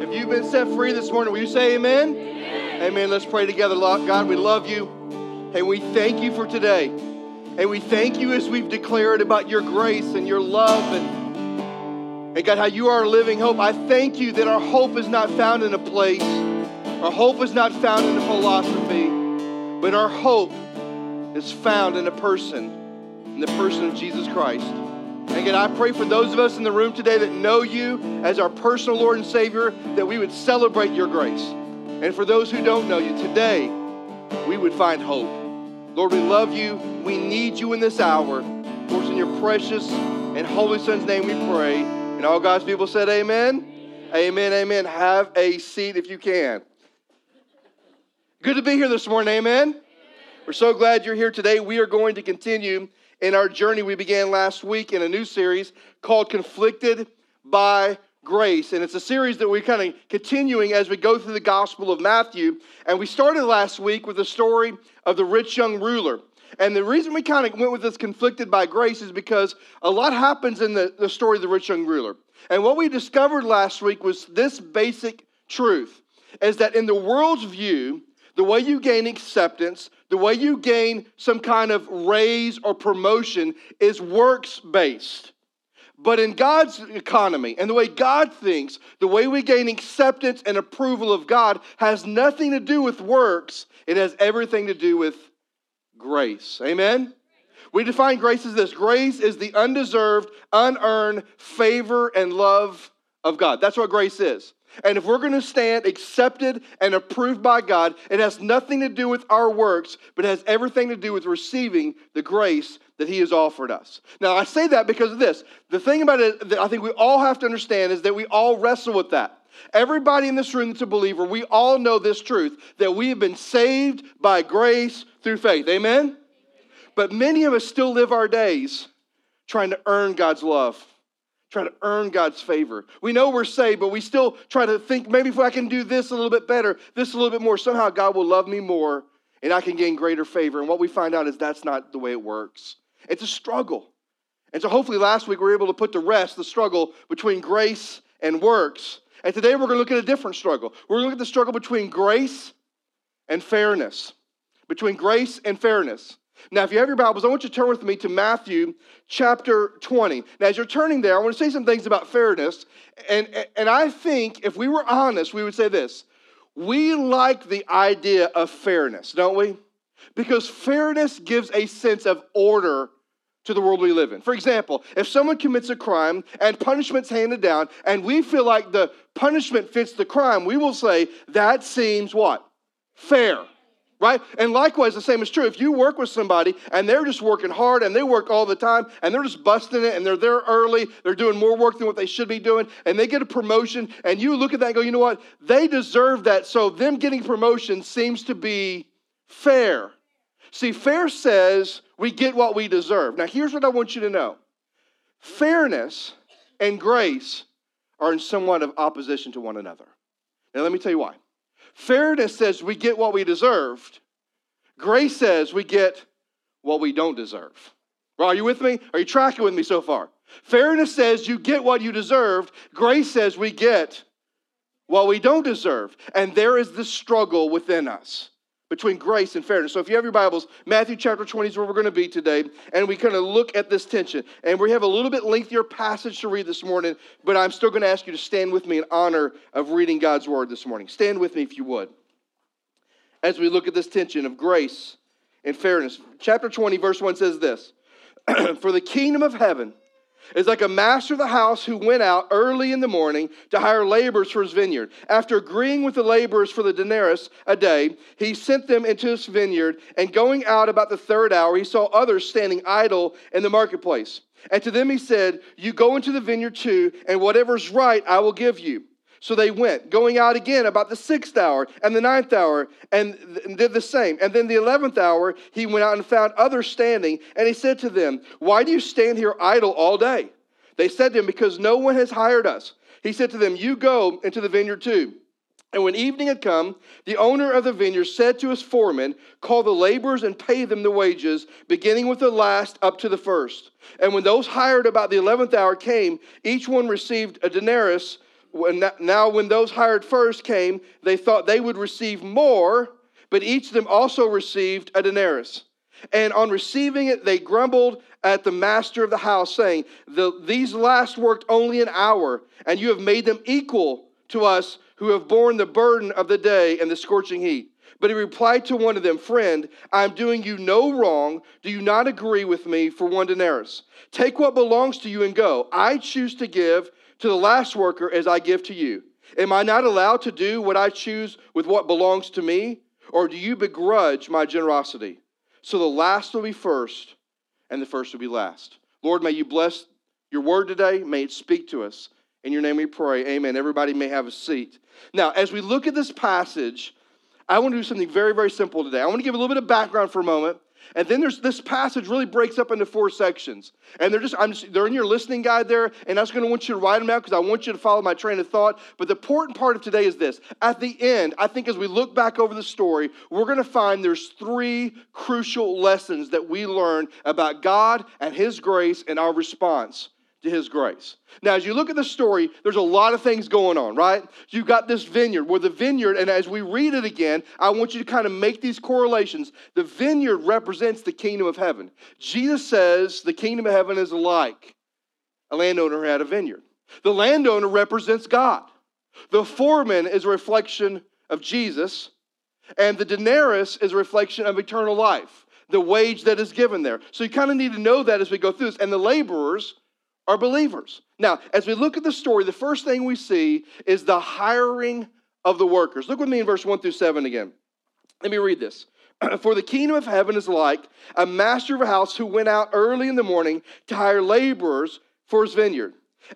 If you've been set free this morning, will you say amen? Amen. amen. Let's pray together. God, we love you. And we thank you for today. And we thank you as we've declared about your grace and your love and, and God, how you are a living hope. I thank you that our hope is not found in a place, our hope is not found in a philosophy, but our hope is found in a person, in the person of Jesus Christ. And God, I pray for those of us in the room today that know you as our personal Lord and Savior, that we would celebrate your grace. And for those who don't know you, today we would find hope. Lord, we love you. We need you in this hour. For in your precious and holy Son's name we pray. And all God's people said, Amen. Amen. Amen. amen. Have a seat if you can. Good to be here this morning. Amen. We're so glad you're here today. We are going to continue in our journey we began last week in a new series called Conflicted by Grace. And it's a series that we're kind of continuing as we go through the Gospel of Matthew. And we started last week with the story of the rich young ruler. And the reason we kind of went with this conflicted by grace is because a lot happens in the, the story of the rich young ruler. And what we discovered last week was this basic truth is that in the world's view, the way you gain acceptance, the way you gain some kind of raise or promotion is works based. But in God's economy and the way God thinks, the way we gain acceptance and approval of God has nothing to do with works, it has everything to do with grace. Amen? We define grace as this grace is the undeserved, unearned favor and love of God. That's what grace is. And if we're going to stand accepted and approved by God, it has nothing to do with our works, but has everything to do with receiving the grace that He has offered us. Now, I say that because of this. The thing about it that I think we all have to understand is that we all wrestle with that. Everybody in this room that's a believer, we all know this truth that we have been saved by grace through faith. Amen? But many of us still live our days trying to earn God's love try to earn God's favor. We know we're saved, but we still try to think maybe if I can do this a little bit better, this a little bit more, somehow God will love me more and I can gain greater favor. And what we find out is that's not the way it works. It's a struggle. And so hopefully last week we were able to put to rest the struggle between grace and works. And today we're going to look at a different struggle. We're going to look at the struggle between grace and fairness. Between grace and fairness. Now, if you have your Bibles, I want you to turn with me to Matthew chapter 20. Now, as you're turning there, I want to say some things about fairness. And, and I think if we were honest, we would say this we like the idea of fairness, don't we? Because fairness gives a sense of order to the world we live in. For example, if someone commits a crime and punishment's handed down, and we feel like the punishment fits the crime, we will say, that seems what? Fair right? And likewise, the same is true. If you work with somebody and they're just working hard and they work all the time and they're just busting it and they're there early, they're doing more work than what they should be doing, and they get a promotion, and you look at that and go, you know what? They deserve that. So them getting promotion seems to be fair. See, fair says we get what we deserve. Now, here's what I want you to know fairness and grace are in somewhat of opposition to one another. Now, let me tell you why. Fairness says we get what we deserved. Grace says we get what we don't deserve. Are you with me? Are you tracking with me so far? Fairness says you get what you deserved. Grace says we get what we don't deserve. And there is this struggle within us between grace and fairness. So if you have your Bibles, Matthew chapter 20 is where we're going to be today. And we kind of look at this tension. And we have a little bit lengthier passage to read this morning, but I'm still going to ask you to stand with me in honor of reading God's word this morning. Stand with me if you would. As we look at this tension of grace and fairness. Chapter 20, verse 1 says this For the kingdom of heaven is like a master of the house who went out early in the morning to hire laborers for his vineyard. After agreeing with the laborers for the denarius a day, he sent them into his vineyard, and going out about the third hour, he saw others standing idle in the marketplace. And to them he said, You go into the vineyard too, and whatever's right I will give you. So they went, going out again about the sixth hour and the ninth hour, and did the same. And then the eleventh hour, he went out and found others standing, and he said to them, Why do you stand here idle all day? They said to him, Because no one has hired us. He said to them, You go into the vineyard too. And when evening had come, the owner of the vineyard said to his foreman, Call the laborers and pay them the wages, beginning with the last up to the first. And when those hired about the eleventh hour came, each one received a denarius now when those hired first came, they thought they would receive more, but each of them also received a denarius. And on receiving it, they grumbled at the master of the house, saying, the, These last worked only an hour, and you have made them equal to us who have borne the burden of the day and the scorching heat. But he replied to one of them, Friend, I am doing you no wrong. Do you not agree with me for one denarius? Take what belongs to you and go. I choose to give to the last worker as I give to you. Am I not allowed to do what I choose with what belongs to me? Or do you begrudge my generosity? So the last will be first, and the first will be last. Lord, may you bless your word today. May it speak to us. In your name we pray. Amen. Everybody may have a seat. Now, as we look at this passage, I want to do something very, very simple today. I want to give a little bit of background for a moment. And then there's this passage really breaks up into four sections. And they're just, I'm just, they're in your listening guide there, and I was going to want you to write them out because I want you to follow my train of thought. But the important part of today is this. At the end, I think as we look back over the story, we're going to find there's three crucial lessons that we learn about God and His grace and our response to his grace. Now, as you look at the story, there's a lot of things going on, right? You've got this vineyard where the vineyard, and as we read it again, I want you to kind of make these correlations. The vineyard represents the kingdom of heaven. Jesus says the kingdom of heaven is like a landowner had a vineyard. The landowner represents God. The foreman is a reflection of Jesus, and the denarius is a reflection of eternal life, the wage that is given there. So you kind of need to know that as we go through this. And the laborers, are believers. Now, as we look at the story, the first thing we see is the hiring of the workers. Look with me in verse 1 through 7 again. Let me read this. For the kingdom of heaven is like a master of a house who went out early in the morning to hire laborers for his vineyard.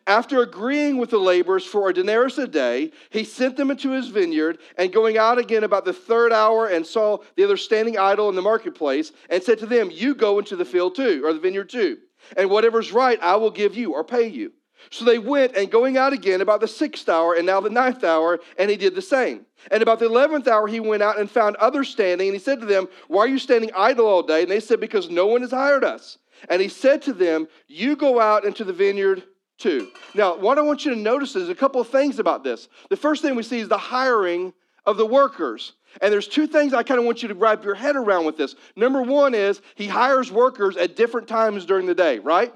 After agreeing with the laborers for a denarius a day, he sent them into his vineyard, and going out again about the third hour, and saw the others standing idle in the marketplace, and said to them, You go into the field too, or the vineyard too and whatever's right I will give you or pay you. So they went, and going out again about the sixth hour, and now the ninth hour, and he did the same. And about the eleventh hour, he went out and found others standing, and he said to them, Why are you standing idle all day? And they said, Because no one has hired us. And he said to them, You go out into the vineyard too. Now, what I want you to notice is a couple of things about this. The first thing we see is the hiring of the workers. And there's two things I kind of want you to wrap your head around with this. Number one is he hires workers at different times during the day, right?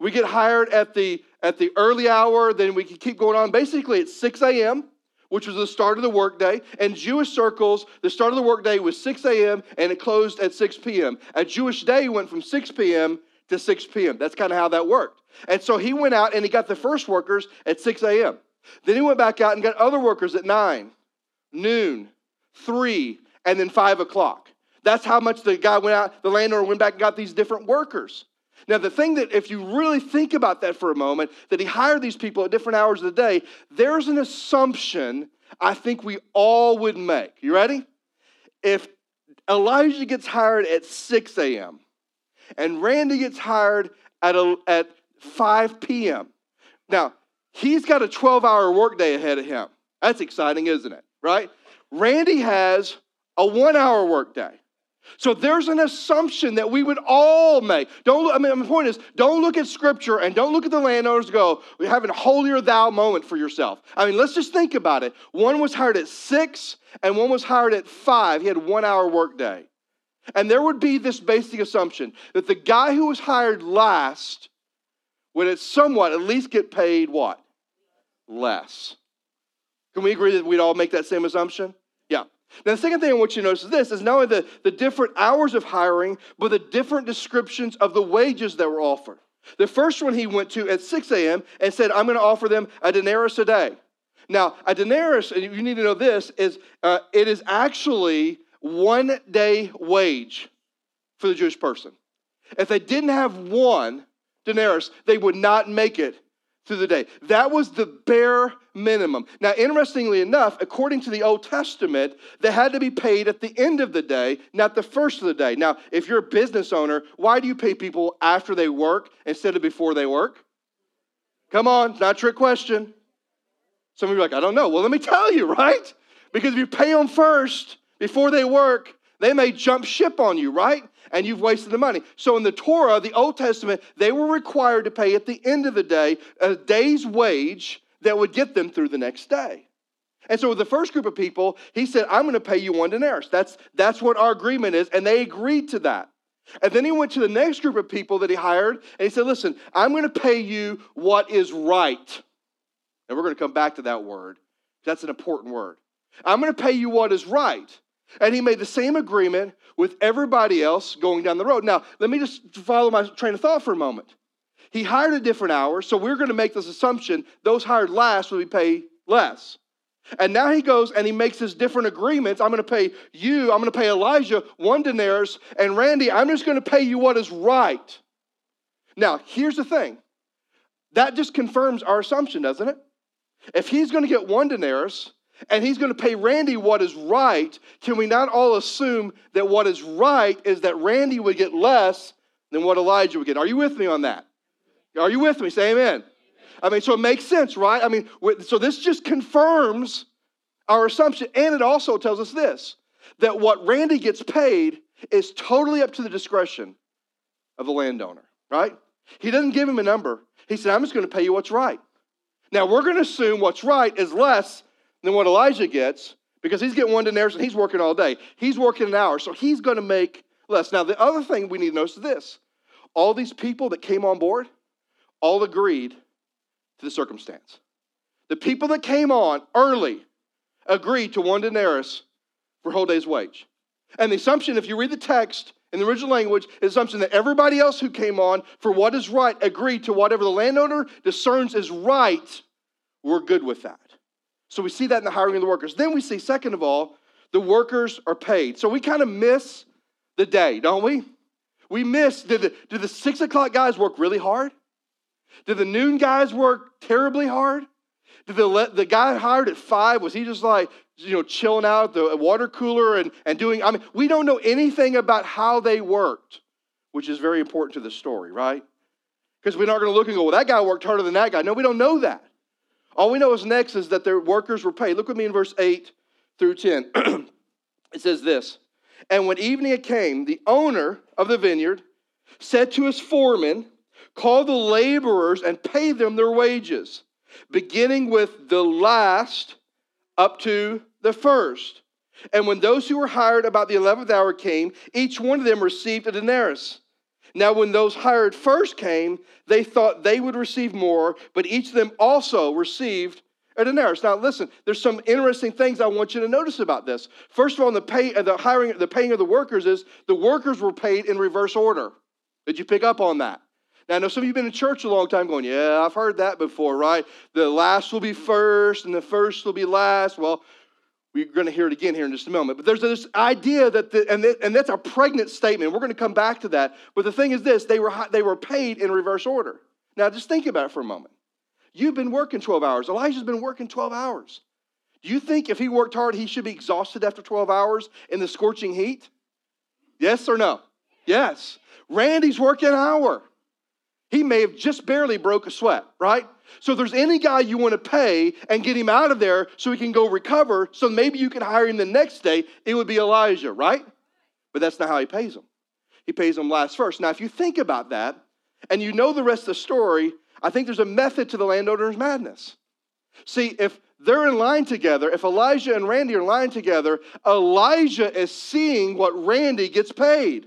We get hired at the at the early hour, then we can keep going on. Basically, it's 6 a.m., which was the start of the workday. In Jewish circles, the start of the workday was 6 a.m. and it closed at 6 p.m. A Jewish day went from 6 p.m. to 6 p.m. That's kind of how that worked. And so he went out and he got the first workers at 6 a.m. Then he went back out and got other workers at 9, noon, three, and then five o'clock. That's how much the guy went out, the landowner went back and got these different workers. Now, the thing that, if you really think about that for a moment, that he hired these people at different hours of the day, there's an assumption I think we all would make. You ready? If Elijah gets hired at 6 a.m. and Randy gets hired at, a, at 5 p.m., now he's got a 12 hour workday ahead of him. That's exciting, isn't it? Right? Randy has a one hour workday. So there's an assumption that we would all make. Don't I mean my point is don't look at scripture and don't look at the landowners go, we're having a holier thou moment for yourself. I mean, let's just think about it. One was hired at six and one was hired at five. He had one hour workday. And there would be this basic assumption that the guy who was hired last would at somewhat at least get paid what? Less. Can we agree that we'd all make that same assumption? Now, the second thing I want you to notice is this is not only the, the different hours of hiring, but the different descriptions of the wages that were offered. The first one he went to at 6 a.m. and said, I'm going to offer them a denarius a day. Now, a denarius, and you need to know this, is uh, it is actually one day wage for the Jewish person. If they didn't have one denarius, they would not make it through the day. That was the bare minimum. Now, interestingly enough, according to the Old Testament, they had to be paid at the end of the day, not the first of the day. Now, if you're a business owner, why do you pay people after they work instead of before they work? Come on, it's not a trick question. Some of you are like, I don't know. Well, let me tell you, right? Because if you pay them first before they work, they may jump ship on you, right? And you've wasted the money. So in the Torah, the Old Testament, they were required to pay at the end of the day a day's wage that would get them through the next day. And so with the first group of people, he said, I'm going to pay you one denarius. That's, that's what our agreement is. And they agreed to that. And then he went to the next group of people that he hired and he said, Listen, I'm going to pay you what is right. And we're going to come back to that word. That's an important word. I'm going to pay you what is right. And he made the same agreement with everybody else going down the road. Now, let me just follow my train of thought for a moment. He hired a different hour, so we're going to make this assumption those hired last will be paid less. And now he goes and he makes his different agreements. I'm going to pay you, I'm going to pay Elijah one denarius, and Randy, I'm just going to pay you what is right. Now, here's the thing that just confirms our assumption, doesn't it? If he's going to get one denarius and he's going to pay Randy what is right, can we not all assume that what is right is that Randy would get less than what Elijah would get? Are you with me on that? Are you with me? Say amen. I mean, so it makes sense, right? I mean, so this just confirms our assumption. And it also tells us this that what Randy gets paid is totally up to the discretion of the landowner, right? He doesn't give him a number. He said, I'm just going to pay you what's right. Now, we're going to assume what's right is less than what Elijah gets because he's getting one denarius and he's working all day. He's working an hour, so he's going to make less. Now, the other thing we need to notice is this all these people that came on board all agreed to the circumstance. The people that came on early agreed to one denarius for a whole day's wage. And the assumption, if you read the text in the original language, is assumption that everybody else who came on for what is right agreed to whatever the landowner discerns is right. We're good with that. So we see that in the hiring of the workers. Then we see, second of all, the workers are paid. So we kind of miss the day, don't we? We miss, did the, did the six o'clock guys work really hard? Did the noon guys work terribly hard? Did the, the guy hired at five, was he just like, you know, chilling out at the water cooler and, and doing, I mean, we don't know anything about how they worked, which is very important to the story, right? Because we're not going to look and go, well, that guy worked harder than that guy. No, we don't know that. All we know is next is that their workers were paid. Look with me in verse 8 through 10. it says this And when evening came, the owner of the vineyard said to his foreman, Call the laborers and pay them their wages, beginning with the last up to the first. And when those who were hired about the eleventh hour came, each one of them received a denarius. Now, when those hired first came, they thought they would receive more, but each of them also received a denarius. Now, listen, there's some interesting things I want you to notice about this. First of all, the pay, uh, the hiring, the paying of the workers is the workers were paid in reverse order. Did you pick up on that? Now, I know some of you have been in church a long time going, yeah, I've heard that before, right? The last will be first and the first will be last. Well, we're going to hear it again here in just a moment. But there's this idea that, the, and, and that's a pregnant statement. We're going to come back to that. But the thing is this they were, they were paid in reverse order. Now, just think about it for a moment. You've been working 12 hours. Elijah's been working 12 hours. Do you think if he worked hard, he should be exhausted after 12 hours in the scorching heat? Yes or no? Yes. Randy's working an hour he may have just barely broke a sweat, right? So if there's any guy you want to pay and get him out of there so he can go recover, so maybe you can hire him the next day, it would be Elijah, right? But that's not how he pays him. He pays them last first. Now, if you think about that and you know the rest of the story, I think there's a method to the landowner's madness. See, if they're in line together, if Elijah and Randy are in line together, Elijah is seeing what Randy gets paid,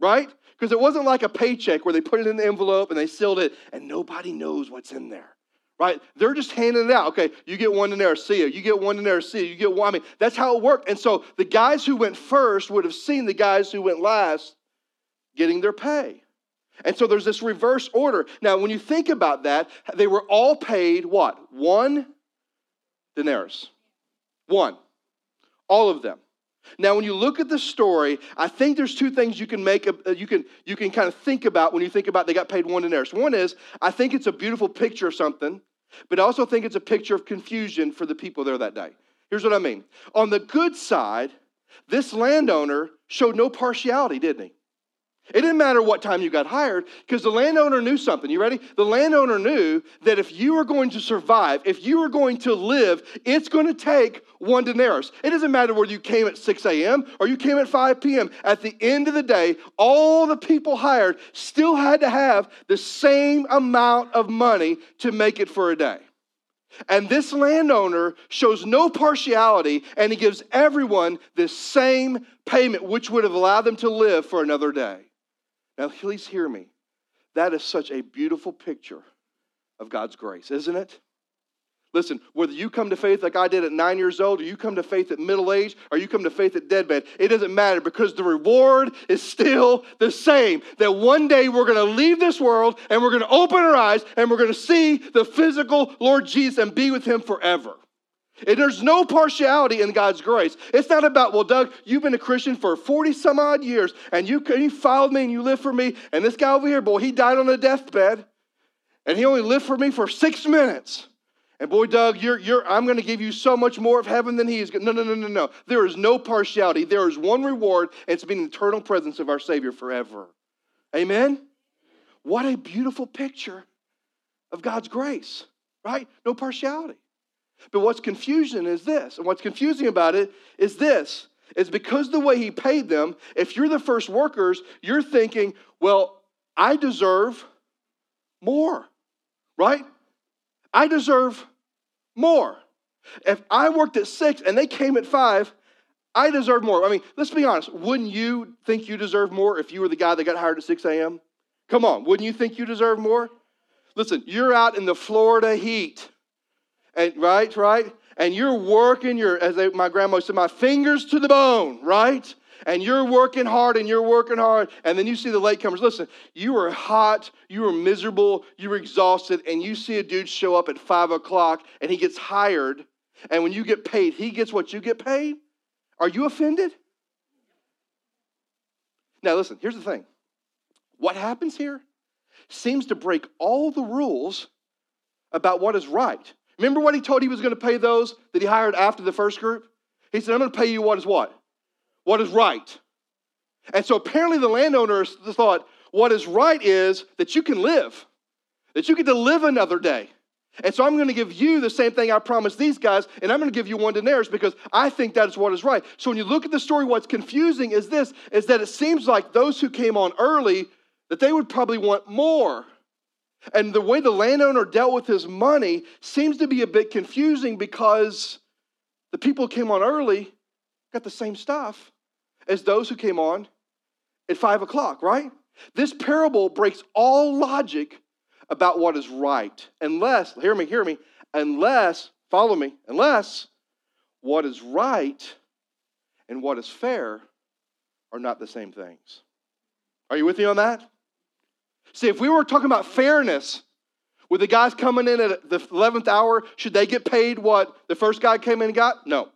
right? Because it wasn't like a paycheck where they put it in the envelope and they sealed it and nobody knows what's in there. Right? They're just handing it out. Okay, you get one in there, see you. You get one in there, see you. You get one. I mean, that's how it worked. And so the guys who went first would have seen the guys who went last getting their pay. And so there's this reverse order. Now, when you think about that, they were all paid what? One denarius. One. All of them. Now, when you look at the story, I think there's two things you can make, uh, you can you can kind of think about when you think about they got paid one denarius. One is I think it's a beautiful picture of something, but I also think it's a picture of confusion for the people there that day. Here's what I mean. On the good side, this landowner showed no partiality, didn't he? It didn't matter what time you got hired because the landowner knew something. You ready? The landowner knew that if you are going to survive, if you are going to live, it's going to take one denarius. It doesn't matter whether you came at 6 a.m. or you came at 5 p.m. At the end of the day, all the people hired still had to have the same amount of money to make it for a day. And this landowner shows no partiality and he gives everyone the same payment, which would have allowed them to live for another day. Now, please hear me. That is such a beautiful picture of God's grace, isn't it? Listen, whether you come to faith like I did at nine years old, or you come to faith at middle age, or you come to faith at deadbed, it doesn't matter because the reward is still the same. That one day we're going to leave this world and we're going to open our eyes and we're going to see the physical Lord Jesus and be with him forever. And there's no partiality in God's grace. It's not about, well, Doug, you've been a Christian for 40 some odd years and you, you followed me and you lived for me. And this guy over here, boy, he died on a deathbed and he only lived for me for six minutes. And boy, Doug, you're, you're, I'm going to give you so much more of heaven than he is. No, no, no, no, no. There is no partiality. There is one reward, and it's being the eternal presence of our Savior forever. Amen? What a beautiful picture of God's grace, right? No partiality. But what's confusion is this, and what's confusing about it is this is because the way he paid them, if you're the first workers, you're thinking, well, I deserve more, right? I deserve more. If I worked at six and they came at five, I deserve more. I mean, let's be honest. Wouldn't you think you deserve more if you were the guy that got hired at 6 a.m.? Come on, wouldn't you think you deserve more? Listen, you're out in the Florida heat, and right, right, and you're working your, as they, my grandma said, my fingers to the bone, right? and you're working hard and you're working hard, and then you see the latecomers. Listen, you were hot, you were miserable, you were exhausted, and you see a dude show up at five o'clock and he gets hired, and when you get paid, he gets what you get paid. Are you offended? Now, listen, here's the thing what happens here seems to break all the rules about what is right. Remember what he told he was going to pay those that he hired after the first group? He said, I'm going to pay you what is what? what is right. And so apparently the landowners thought, what is right is that you can live, that you get to live another day. And so I'm going to give you the same thing I promised these guys, and I'm going to give you one denarius because I think that is what is right. So when you look at the story, what's confusing is this, is that it seems like those who came on early, that they would probably want more. And the way the landowner dealt with his money seems to be a bit confusing because the people who came on early got the same stuff as those who came on at five o'clock, right? This parable breaks all logic about what is right, unless, hear me, hear me, unless, follow me, unless what is right and what is fair are not the same things. Are you with me on that? See, if we were talking about fairness, with the guys coming in at the 11th hour, should they get paid what the first guy came in and got? No.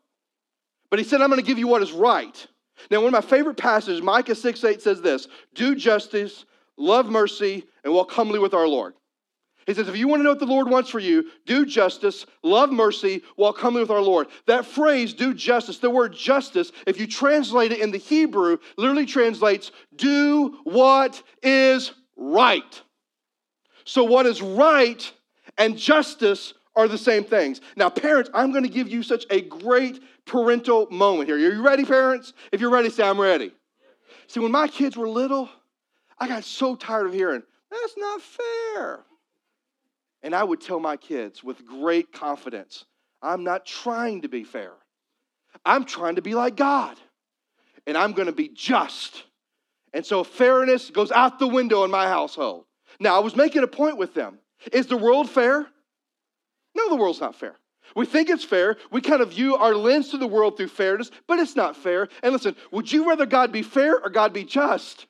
But he said, I'm going to give you what is right. Now, one of my favorite passages, Micah 6 8 says this Do justice, love mercy, and walk humbly with our Lord. He says, if you want to know what the Lord wants for you, do justice, love mercy, walk humbly with our Lord. That phrase, do justice, the word justice, if you translate it in the Hebrew, literally translates, do what is right. So, what is right and justice are the same things. Now, parents, I'm going to give you such a great parental moment here. Are you ready, parents? If you're ready, say, I'm ready. See, when my kids were little, I got so tired of hearing, that's not fair. And I would tell my kids with great confidence, I'm not trying to be fair. I'm trying to be like God. And I'm going to be just. And so fairness goes out the window in my household. Now, I was making a point with them. Is the world fair? No, the world's not fair. We think it's fair. We kind of view our lens to the world through fairness, but it's not fair. And listen, would you rather God be fair or God be just?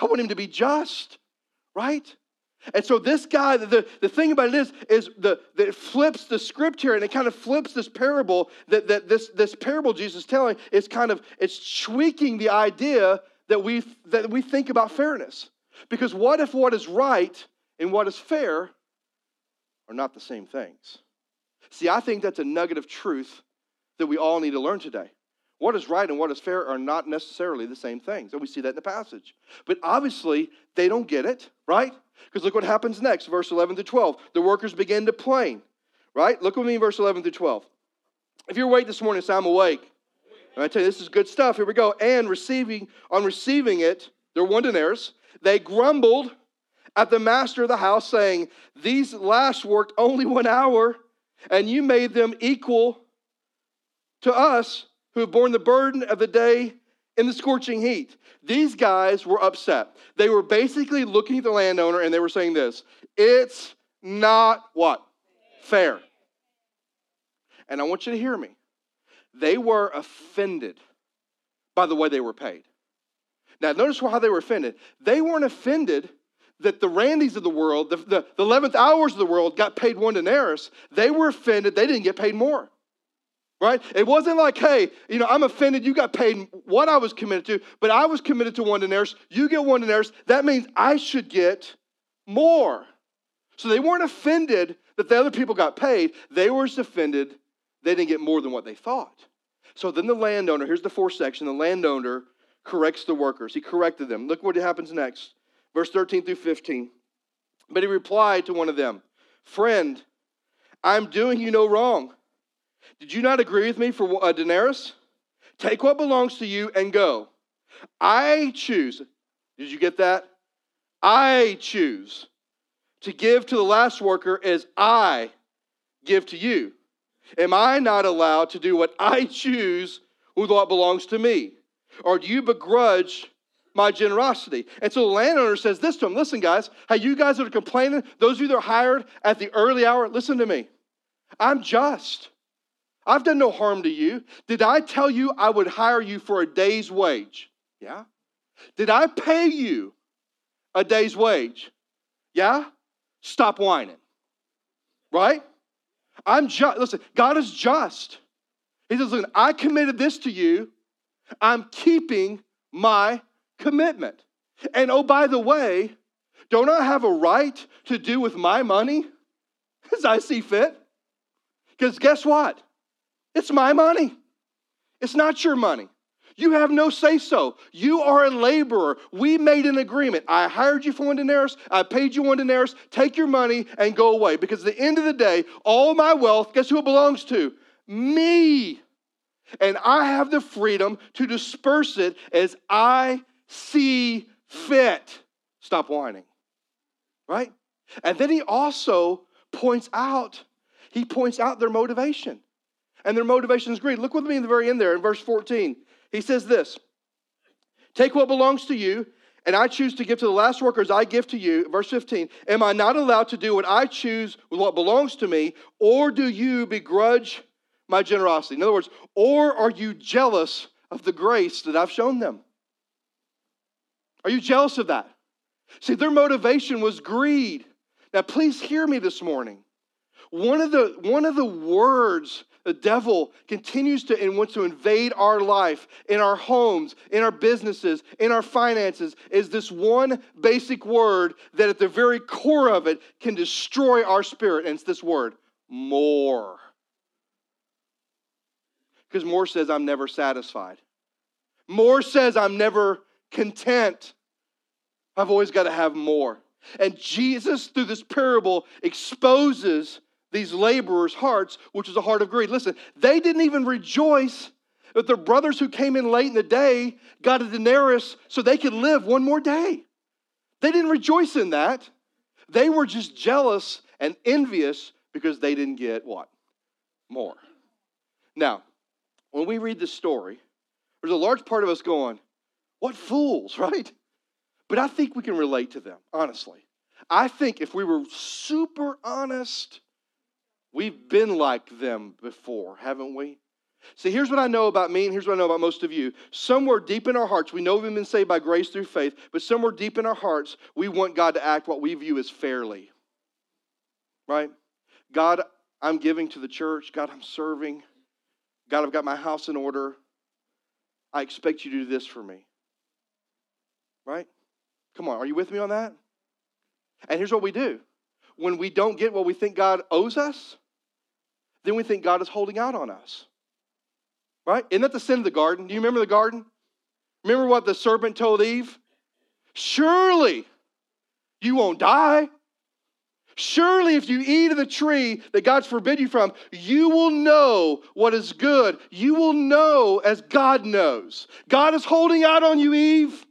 I want him to be just, right? And so this guy, the, the thing about it is, is the, that it flips the script here and it kind of flips this parable that, that this, this parable Jesus is telling is kind of, it's tweaking the idea that we, that we think about fairness. Because what if what is right and what is fair are not the same things? See, I think that's a nugget of truth that we all need to learn today. What is right and what is fair are not necessarily the same things. And we see that in the passage. But obviously, they don't get it, right? Because look what happens next, verse 11 to 12. The workers begin to plain, right? Look with me, verse 11 to 12. If you're awake this morning, say, I'm awake. And I tell you, this is good stuff. Here we go. And receiving, on receiving it, they're one they grumbled at the master of the house, saying, These last worked only one hour and you made them equal to us who have borne the burden of the day in the scorching heat. These guys were upset. They were basically looking at the landowner and they were saying this it's not what? Fair. And I want you to hear me. They were offended by the way they were paid. Now, notice how they were offended. They weren't offended that the Randys of the world, the, the, the 11th hours of the world, got paid one denarius. They were offended they didn't get paid more. Right? It wasn't like, hey, you know, I'm offended you got paid what I was committed to, but I was committed to one denarius. You get one denarius. That means I should get more. So they weren't offended that the other people got paid. They were offended they didn't get more than what they thought. So then the landowner, here's the fourth section the landowner corrects the workers. He corrected them. Look what happens next. Verse 13 through 15. But he replied to one of them, Friend, I'm doing you no wrong. Did you not agree with me for uh, a denarius? Take what belongs to you and go. I choose. Did you get that? I choose to give to the last worker as I give to you. Am I not allowed to do what I choose with what belongs to me? Or do you begrudge my generosity? And so the landowner says this to him Listen, guys, hey, you guys that are complaining, those of you that are hired at the early hour, listen to me. I'm just. I've done no harm to you. Did I tell you I would hire you for a day's wage? Yeah. Did I pay you a day's wage? Yeah. Stop whining. Right? I'm just, listen, God is just. He says, listen, I committed this to you. I'm keeping my commitment. And oh, by the way, don't I have a right to do with my money as I see fit? Because guess what? It's my money. It's not your money. You have no say so. You are a laborer. We made an agreement. I hired you for one denarius. I paid you one denarius. Take your money and go away. Because at the end of the day, all my wealth, guess who it belongs to? Me. And I have the freedom to disperse it as I see fit. Stop whining. Right? And then he also points out, he points out their motivation. And their motivation is greed. Look with me in the very end there in verse 14. He says this Take what belongs to you, and I choose to give to the last workers I give to you. Verse 15 Am I not allowed to do what I choose with what belongs to me, or do you begrudge my generosity? In other words, or are you jealous of the grace that I've shown them? Are you jealous of that? See, their motivation was greed. Now, please hear me this morning. One of the, one of the words the devil continues to and wants to invade our life, in our homes, in our businesses, in our finances, is this one basic word that at the very core of it can destroy our spirit. And it's this word more. Because more says, I'm never satisfied. More says, I'm never content. I've always got to have more. And Jesus, through this parable, exposes these laborers' hearts, which is a heart of greed. Listen, they didn't even rejoice that their brothers who came in late in the day got a denarius so they could live one more day. They didn't rejoice in that. They were just jealous and envious because they didn't get what? More. Now, when we read this story, there's a large part of us going, What fools, right? But I think we can relate to them, honestly. I think if we were super honest, We've been like them before, haven't we? See, here's what I know about me, and here's what I know about most of you. Somewhere deep in our hearts, we know we've been saved by grace through faith, but somewhere deep in our hearts, we want God to act what we view as fairly. Right? God, I'm giving to the church. God, I'm serving. God, I've got my house in order. I expect you to do this for me. Right? Come on, are you with me on that? And here's what we do when we don't get what we think God owes us, then we think God is holding out on us. Right? Isn't that the sin of the garden? Do you remember the garden? Remember what the serpent told Eve? Surely you won't die. Surely, if you eat of the tree that God's forbid you from, you will know what is good. You will know as God knows. God is holding out on you, Eve.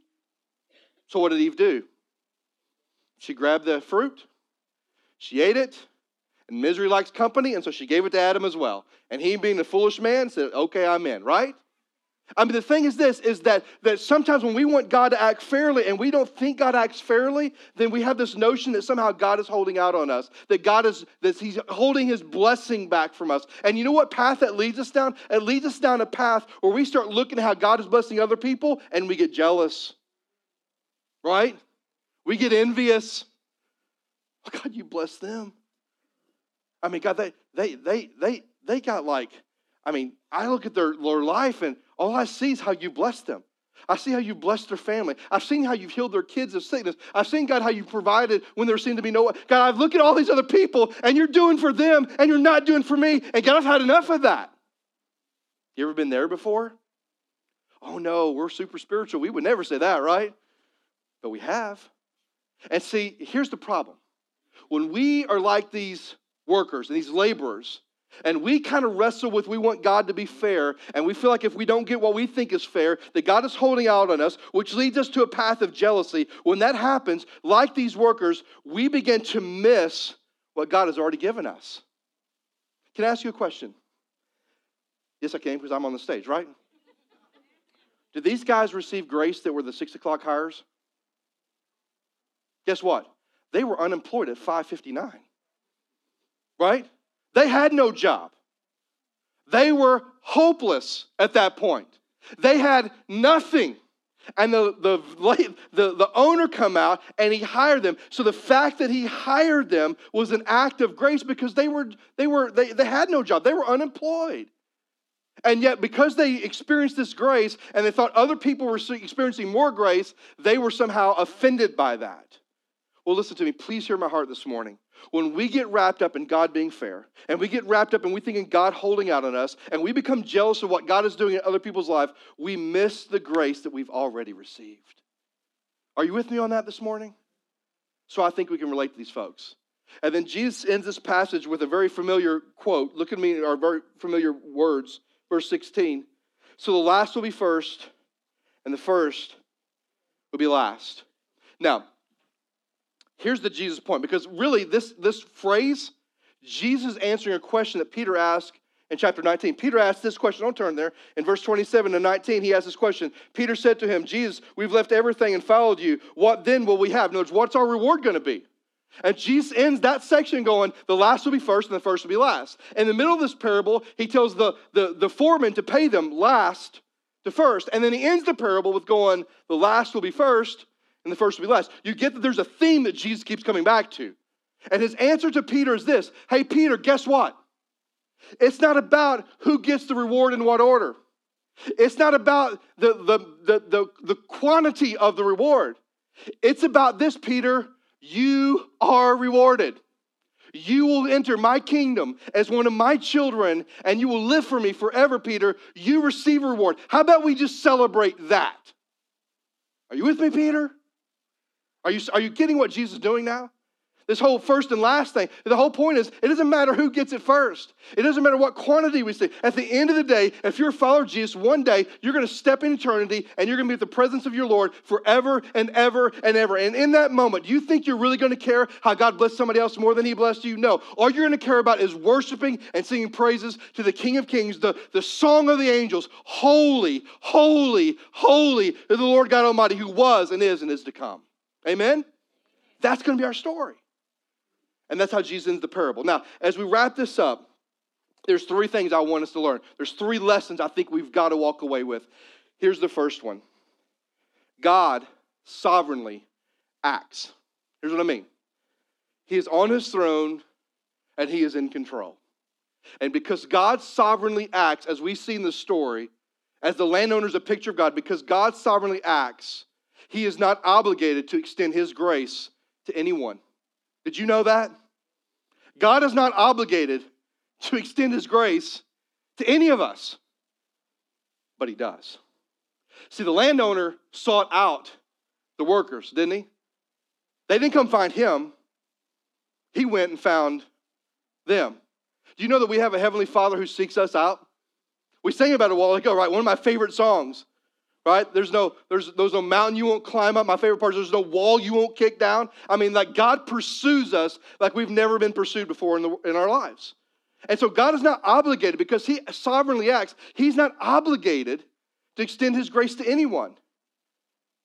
So, what did Eve do? She grabbed the fruit, she ate it, And misery likes company, and so she gave it to Adam as well. And he, being a foolish man, said, Okay, I'm in, right? I mean, the thing is this is that, that sometimes when we want God to act fairly and we don't think God acts fairly, then we have this notion that somehow God is holding out on us, that God is that He's holding His blessing back from us. And you know what path that leads us down? It leads us down a path where we start looking at how God is blessing other people and we get jealous. Right? We get envious. Oh, God, you bless them. I mean, God, they they they they they got like, I mean, I look at their, their life and all I see is how you blessed them. I see how you blessed their family. I've seen how you've healed their kids of sickness. I've seen, God, how you provided when there seemed to be no one. God, I've looked at all these other people and you're doing for them and you're not doing for me. And God, I've had enough of that. You ever been there before? Oh no, we're super spiritual. We would never say that, right? But we have. And see, here's the problem. When we are like these workers and these laborers, and we kind of wrestle with we want God to be fair, and we feel like if we don't get what we think is fair, that God is holding out on us, which leads us to a path of jealousy. When that happens, like these workers, we begin to miss what God has already given us. Can I ask you a question? Yes, I can, because I'm on the stage, right? Did these guys receive grace that were the six o'clock hires? Guess what? They were unemployed at 559. Right? They had no job. They were hopeless at that point. They had nothing. And the, the, the, the owner come out and he hired them. So the fact that he hired them was an act of grace because they were they were they, they had no job. They were unemployed. And yet, because they experienced this grace and they thought other people were experiencing more grace, they were somehow offended by that. Well, listen to me. Please hear my heart this morning. When we get wrapped up in God being fair, and we get wrapped up and we think in God holding out on us, and we become jealous of what God is doing in other people's life, we miss the grace that we've already received. Are you with me on that this morning? So I think we can relate to these folks. And then Jesus ends this passage with a very familiar quote. Look at me, our very familiar words, verse 16. So the last will be first, and the first will be last. Now, here's the Jesus point because really this, this phrase, Jesus answering a question that Peter asked in chapter 19. Peter asked this question, don't turn there. In verse 27 to 19, he asked this question. Peter said to him, Jesus, we've left everything and followed you. What then will we have? In other words, what's our reward going to be? And Jesus ends that section going, the last will be first and the first will be last. In the middle of this parable, he tells the, the, the foreman to pay them last to first. And then he ends the parable with going, the last will be first and the first will be last. You get that there's a theme that Jesus keeps coming back to. And his answer to Peter is this Hey, Peter, guess what? It's not about who gets the reward in what order. It's not about the, the, the, the, the quantity of the reward. It's about this, Peter. You are rewarded. You will enter my kingdom as one of my children, and you will live for me forever, Peter. You receive reward. How about we just celebrate that? Are you with me, Peter? Are you, are you getting what Jesus is doing now? This whole first and last thing. The whole point is it doesn't matter who gets it first. It doesn't matter what quantity we see. At the end of the day, if you're a follower of Jesus, one day you're going to step in eternity and you're going to be at the presence of your Lord forever and ever and ever. And in that moment, do you think you're really going to care how God blessed somebody else more than he blessed you? No. All you're going to care about is worshiping and singing praises to the King of Kings, the, the song of the angels. Holy, holy, holy is the Lord God Almighty who was and is and is to come. Amen? That's going to be our story. And that's how Jesus ends the parable. Now, as we wrap this up, there's three things I want us to learn. There's three lessons I think we've got to walk away with. Here's the first one God sovereignly acts. Here's what I mean He is on his throne and he is in control. And because God sovereignly acts, as we see in the story, as the landowner is a picture of God, because God sovereignly acts, he is not obligated to extend his grace to anyone. Did you know that? God is not obligated to extend his grace to any of us, but he does. See, the landowner sought out the workers, didn't he? They didn't come find him, he went and found them. Do you know that we have a heavenly Father who seeks us out? We sang about it a while ago, right? One of my favorite songs right? There's no, there's, there's no mountain you won't climb up. My favorite part is there's no wall you won't kick down. I mean, like God pursues us like we've never been pursued before in, the, in our lives. And so God is not obligated because He sovereignly acts. He's not obligated to extend His grace to anyone,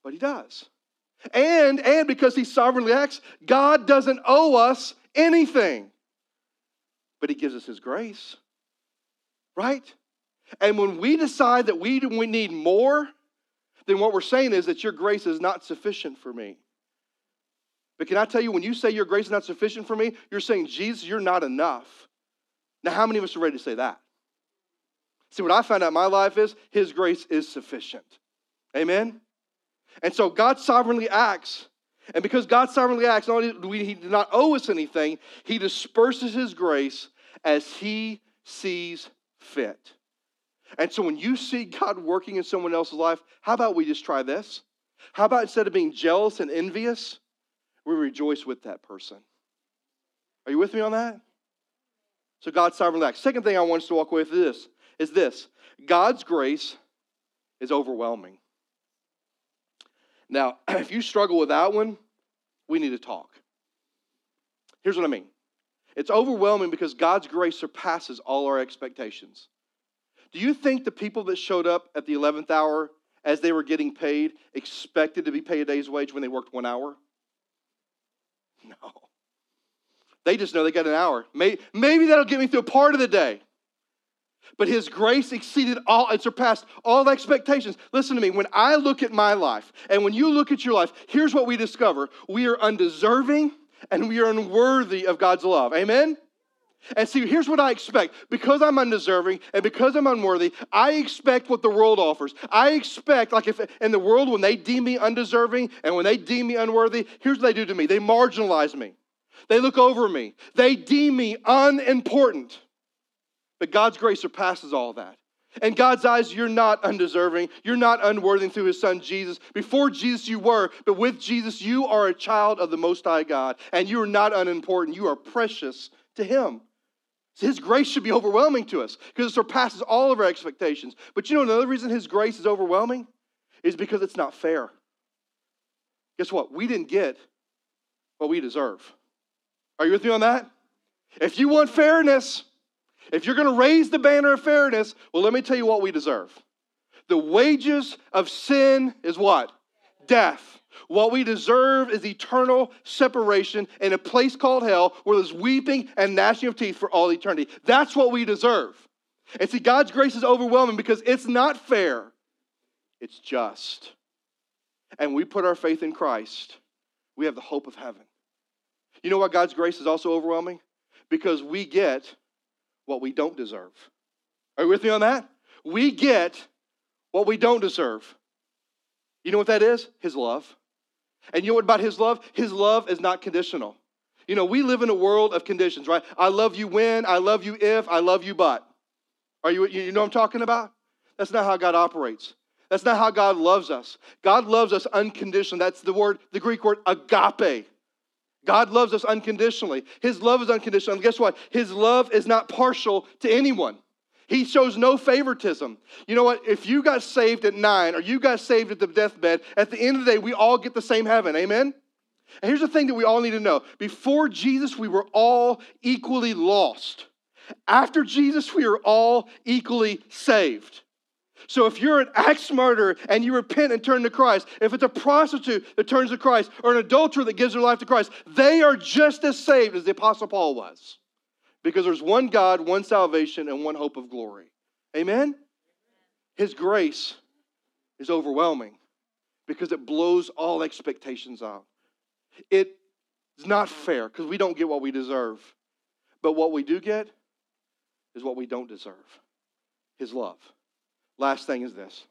but He does. And, and because He sovereignly acts, God doesn't owe us anything, but He gives us His grace, right? And when we decide that we, we need more, then what we're saying is that your grace is not sufficient for me. But can I tell you, when you say your grace is not sufficient for me, you're saying, Jesus, you're not enough. Now, how many of us are ready to say that? See, what I found out in my life is His grace is sufficient. Amen? And so God sovereignly acts. And because God sovereignly acts, not only do He do not owe us anything, He disperses His grace as He sees fit. And so when you see God working in someone else's life, how about we just try this? How about instead of being jealous and envious, we rejoice with that person? Are you with me on that? So God's sovereign act. Second thing I want us to walk away with is this is this God's grace is overwhelming. Now, if you struggle with that one, we need to talk. Here's what I mean it's overwhelming because God's grace surpasses all our expectations. Do you think the people that showed up at the 11th hour as they were getting paid expected to be paid a day's wage when they worked one hour? No. They just know they got an hour. Maybe, maybe that'll get me through part of the day. But his grace exceeded all and surpassed all expectations. Listen to me. When I look at my life and when you look at your life, here's what we discover we are undeserving and we are unworthy of God's love. Amen? And see, here's what I expect. Because I'm undeserving and because I'm unworthy, I expect what the world offers. I expect, like if in the world, when they deem me undeserving and when they deem me unworthy, here's what they do to me they marginalize me, they look over me, they deem me unimportant. But God's grace surpasses all that. In God's eyes, you're not undeserving. You're not unworthy through his son Jesus. Before Jesus, you were, but with Jesus, you are a child of the Most High God, and you are not unimportant. You are precious to him. His grace should be overwhelming to us because it surpasses all of our expectations. But you know, another reason His grace is overwhelming is because it's not fair. Guess what? We didn't get what we deserve. Are you with me on that? If you want fairness, if you're going to raise the banner of fairness, well, let me tell you what we deserve. The wages of sin is what? Death. What we deserve is eternal separation in a place called hell where there's weeping and gnashing of teeth for all eternity. That's what we deserve. And see, God's grace is overwhelming because it's not fair, it's just. And we put our faith in Christ, we have the hope of heaven. You know what God's grace is also overwhelming? Because we get what we don't deserve. Are you with me on that? We get what we don't deserve. You know what that is? His love. And you know what about his love? His love is not conditional. You know, we live in a world of conditions, right? I love you when, I love you if, I love you but. Are you, you know what I'm talking about? That's not how God operates. That's not how God loves us. God loves us unconditionally. That's the word, the Greek word agape. God loves us unconditionally. His love is unconditional. And guess what? His love is not partial to anyone. He shows no favoritism. You know what? If you got saved at nine or you got saved at the deathbed, at the end of the day, we all get the same heaven. Amen? And here's the thing that we all need to know before Jesus, we were all equally lost. After Jesus, we are all equally saved. So if you're an axe murderer and you repent and turn to Christ, if it's a prostitute that turns to Christ or an adulterer that gives their life to Christ, they are just as saved as the Apostle Paul was. Because there's one God, one salvation, and one hope of glory. Amen? His grace is overwhelming because it blows all expectations out. It is not fair because we don't get what we deserve. But what we do get is what we don't deserve His love. Last thing is this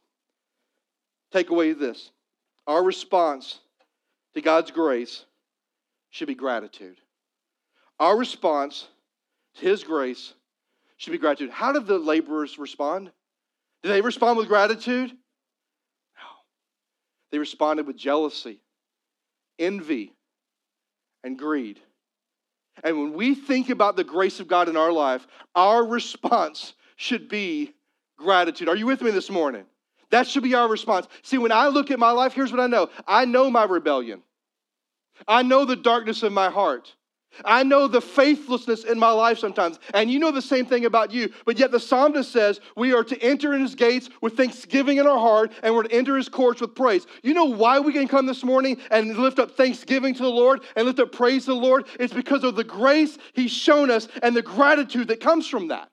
take away this our response to God's grace should be gratitude. Our response his grace should be gratitude. How did the laborers respond? Did they respond with gratitude? No. They responded with jealousy, envy, and greed. And when we think about the grace of God in our life, our response should be gratitude. Are you with me this morning? That should be our response. See, when I look at my life, here's what I know I know my rebellion, I know the darkness of my heart. I know the faithlessness in my life sometimes, and you know the same thing about you. But yet the psalmist says we are to enter in his gates with thanksgiving in our heart, and we're to enter his courts with praise. You know why we can come this morning and lift up thanksgiving to the Lord and lift up praise to the Lord? It's because of the grace he's shown us and the gratitude that comes from that.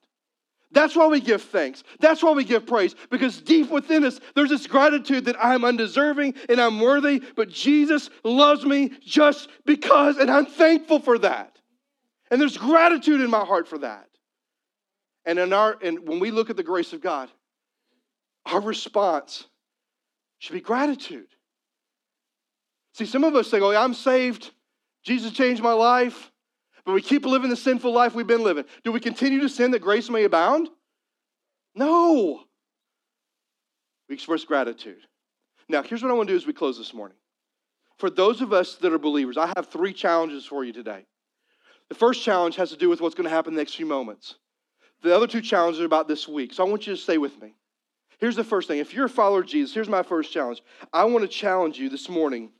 That's why we give thanks. That's why we give praise. Because deep within us, there's this gratitude that I'm undeserving and I'm worthy, but Jesus loves me just because, and I'm thankful for that. And there's gratitude in my heart for that. And in our and when we look at the grace of God, our response should be gratitude. See, some of us say, Oh, I'm saved. Jesus changed my life. But we keep living the sinful life we've been living. Do we continue to sin that grace may abound? No. We express gratitude. Now, here's what I want to do as we close this morning. For those of us that are believers, I have three challenges for you today. The first challenge has to do with what's going to happen in the next few moments. The other two challenges are about this week. So I want you to stay with me. Here's the first thing. If you're a follower of Jesus, here's my first challenge. I want to challenge you this morning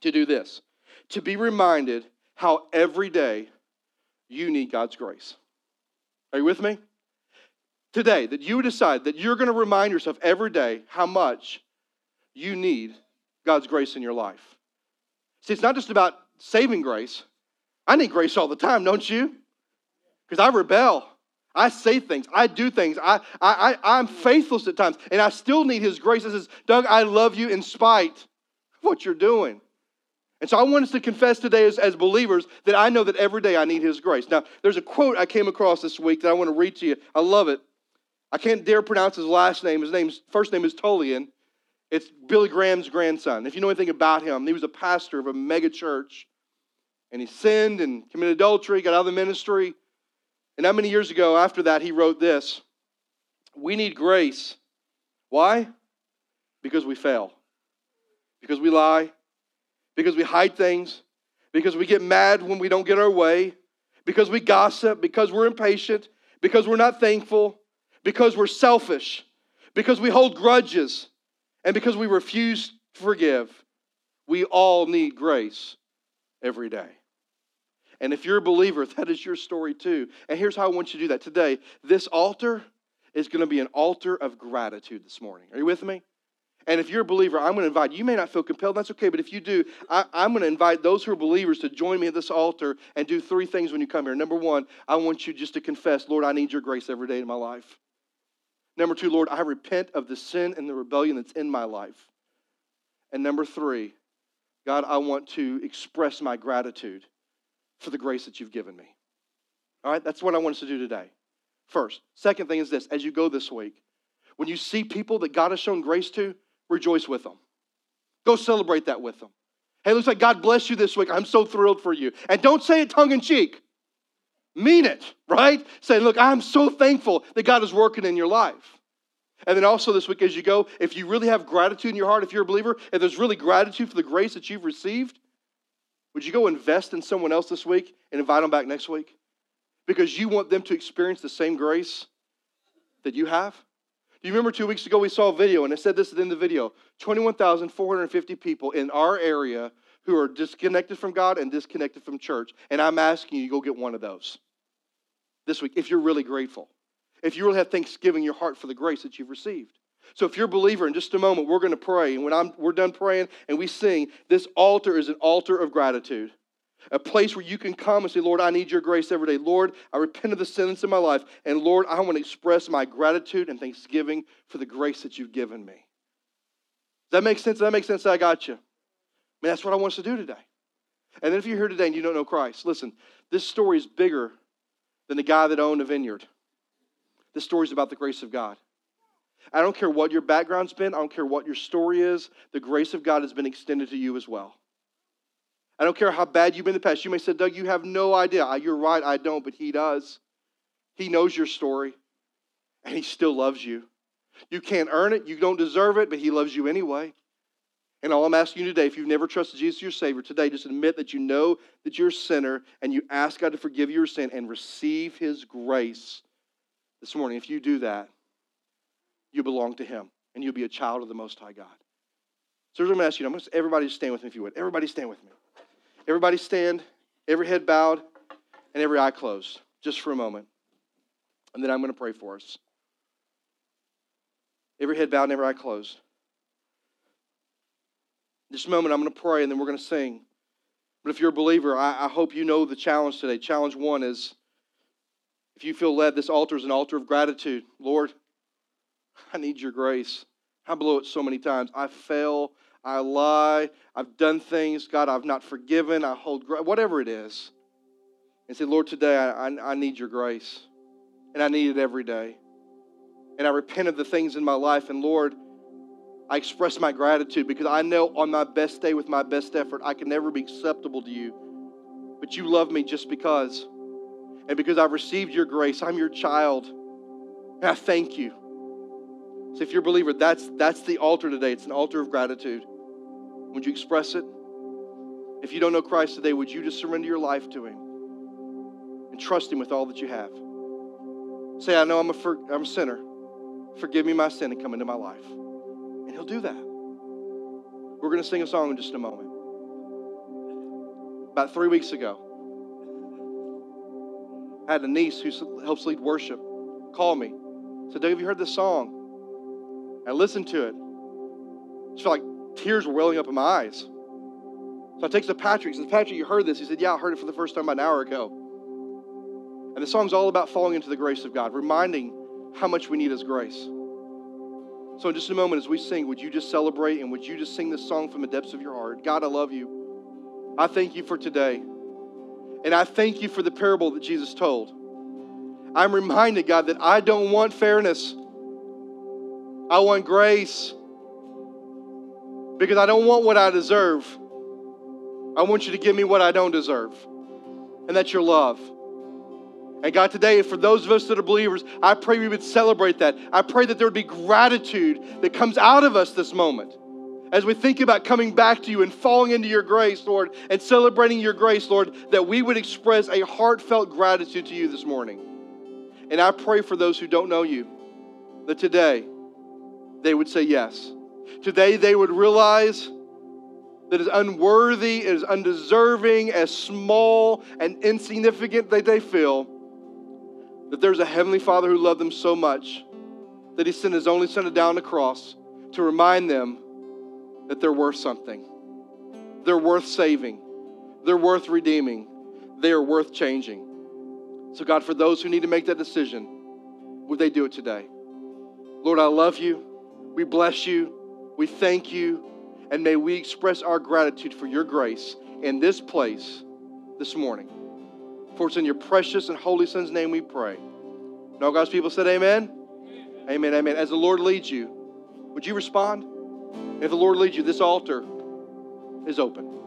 to do this to be reminded how every day you need God's grace. Are you with me? Today, that you decide that you're going to remind yourself every day how much you need God's grace in your life. See, it's not just about saving grace. I need grace all the time, don't you? Because I rebel. I say things. I do things. I, I, I, I'm faithless at times, and I still need His grace. It says, Doug, I love you in spite of what you're doing. And so I want us to confess today as, as believers that I know that every day I need His grace. Now, there's a quote I came across this week that I want to read to you. I love it. I can't dare pronounce his last name. His name's first name is Tullian. It's Billy Graham's grandson. If you know anything about him, he was a pastor of a mega church, and he sinned and committed adultery, got out of the ministry. And how many years ago after that he wrote this? We need grace. Why? Because we fail. Because we lie, because we hide things, because we get mad when we don't get our way, because we gossip, because we're impatient, because we're not thankful, because we're selfish, because we hold grudges, and because we refuse to forgive. We all need grace every day. And if you're a believer, that is your story too. And here's how I want you to do that today. This altar is going to be an altar of gratitude this morning. Are you with me? And if you're a believer, I'm going to invite you. may not feel compelled, that's okay. But if you do, I, am going to invite those who are believers to join me at this altar and do three things when you come here. Number one, I want you just to confess, Lord, I need your grace every day in my life. Number two, Lord, I repent of the sin and the rebellion that's in my life. And number three, God, I want to express my gratitude for the grace that you've given me. All right, that's what I want us to do today. First. Second thing is this as you go this week, when you see people that God has shown grace to, rejoice with them. Go celebrate that with them. Hey, looks like God bless you this week. I'm so thrilled for you. And don't say it tongue in cheek. Mean it, right? Say, look, I'm so thankful that God is working in your life. And then also this week, as you go, if you really have gratitude in your heart, if you're a believer, if there's really gratitude for the grace that you've received, would you go invest in someone else this week and invite them back next week? Because you want them to experience the same grace that you have? Do you remember two weeks ago we saw a video and it said this in the video 21,450 people in our area who are disconnected from God and disconnected from church. And I'm asking you to go get one of those this week if you're really grateful. If you really have thanksgiving in your heart for the grace that you've received. So if you're a believer, in just a moment, we're going to pray. And when I'm, we're done praying and we sing, this altar is an altar of gratitude a place where you can come and say, Lord, I need your grace every day. Lord, I repent of the sins in my life. And Lord, I want to express my gratitude and thanksgiving for the grace that you've given me. Does that make sense? Does that make sense? I got you. I mean, that's what I want us to do today. And then if you're here today and you don't know Christ, listen, this story is bigger than the guy that owned a vineyard. This story is about the grace of God. I don't care what your background's been, I don't care what your story is, the grace of God has been extended to you as well. I don't care how bad you've been in the past. You may say, Doug, you have no idea. You're right, I don't, but He does. He knows your story, and He still loves you. You can't earn it, you don't deserve it, but He loves you anyway. And all I'm asking you today, if you've never trusted Jesus your Savior, today just admit that you know that you're a sinner and you ask God to forgive your sin and receive His grace this morning. If you do that, you belong to Him and you'll be a child of the Most High God. So I'm going to ask you, I'm going to everybody stand with me if you would. Everybody stand with me. Everybody stand, every head bowed, and every eye closed, just for a moment. And then I'm going to pray for us. Every head bowed and every eye closed. This moment, I'm going to pray and then we're going to sing. But if you're a believer, I, I hope you know the challenge today. Challenge one is if you feel led, this altar is an altar of gratitude. Lord, I need your grace. I blow it so many times. I fail. I lie. I've done things. God, I've not forgiven. I hold, whatever it is. And say, Lord, today I, I, I need your grace. And I need it every day. And I repent of the things in my life. And Lord, I express my gratitude because I know on my best day with my best effort, I can never be acceptable to you. But you love me just because. And because I've received your grace, I'm your child. And I thank you. So if you're a believer, that's, that's the altar today. It's an altar of gratitude. Would you express it? If you don't know Christ today, would you just surrender your life to Him and trust Him with all that you have? Say, I know I'm a, for, I'm a sinner. Forgive me my sin and come into my life. And He'll do that. We're going to sing a song in just a moment. About three weeks ago, I had a niece who helps lead worship call me. Said, Doug, have you heard this song? I listened to it. I just felt like tears were welling up in my eyes. So I text to Patrick. He says, Patrick, you heard this? He said, Yeah, I heard it for the first time about an hour ago. And the song's all about falling into the grace of God, reminding how much we need His grace. So, in just a moment, as we sing, would you just celebrate and would you just sing this song from the depths of your heart? God, I love you. I thank you for today. And I thank you for the parable that Jesus told. I'm reminded, God, that I don't want fairness, I want grace. Because I don't want what I deserve. I want you to give me what I don't deserve. And that's your love. And God, today, for those of us that are believers, I pray we would celebrate that. I pray that there would be gratitude that comes out of us this moment as we think about coming back to you and falling into your grace, Lord, and celebrating your grace, Lord, that we would express a heartfelt gratitude to you this morning. And I pray for those who don't know you that today they would say yes. Today they would realize that as unworthy, as undeserving, as small and insignificant that they feel, that there's a Heavenly Father who loved them so much that He sent His only Son down the cross to remind them that they're worth something. They're worth saving. They're worth redeeming. They are worth changing. So, God, for those who need to make that decision, would they do it today? Lord, I love you. We bless you. We thank you. And may we express our gratitude for your grace in this place this morning. For it's in your precious and holy Son's name we pray. And all God's people said, Amen. Amen. Amen. Amen. As the Lord leads you, would you respond? If the Lord leads you, this altar is open.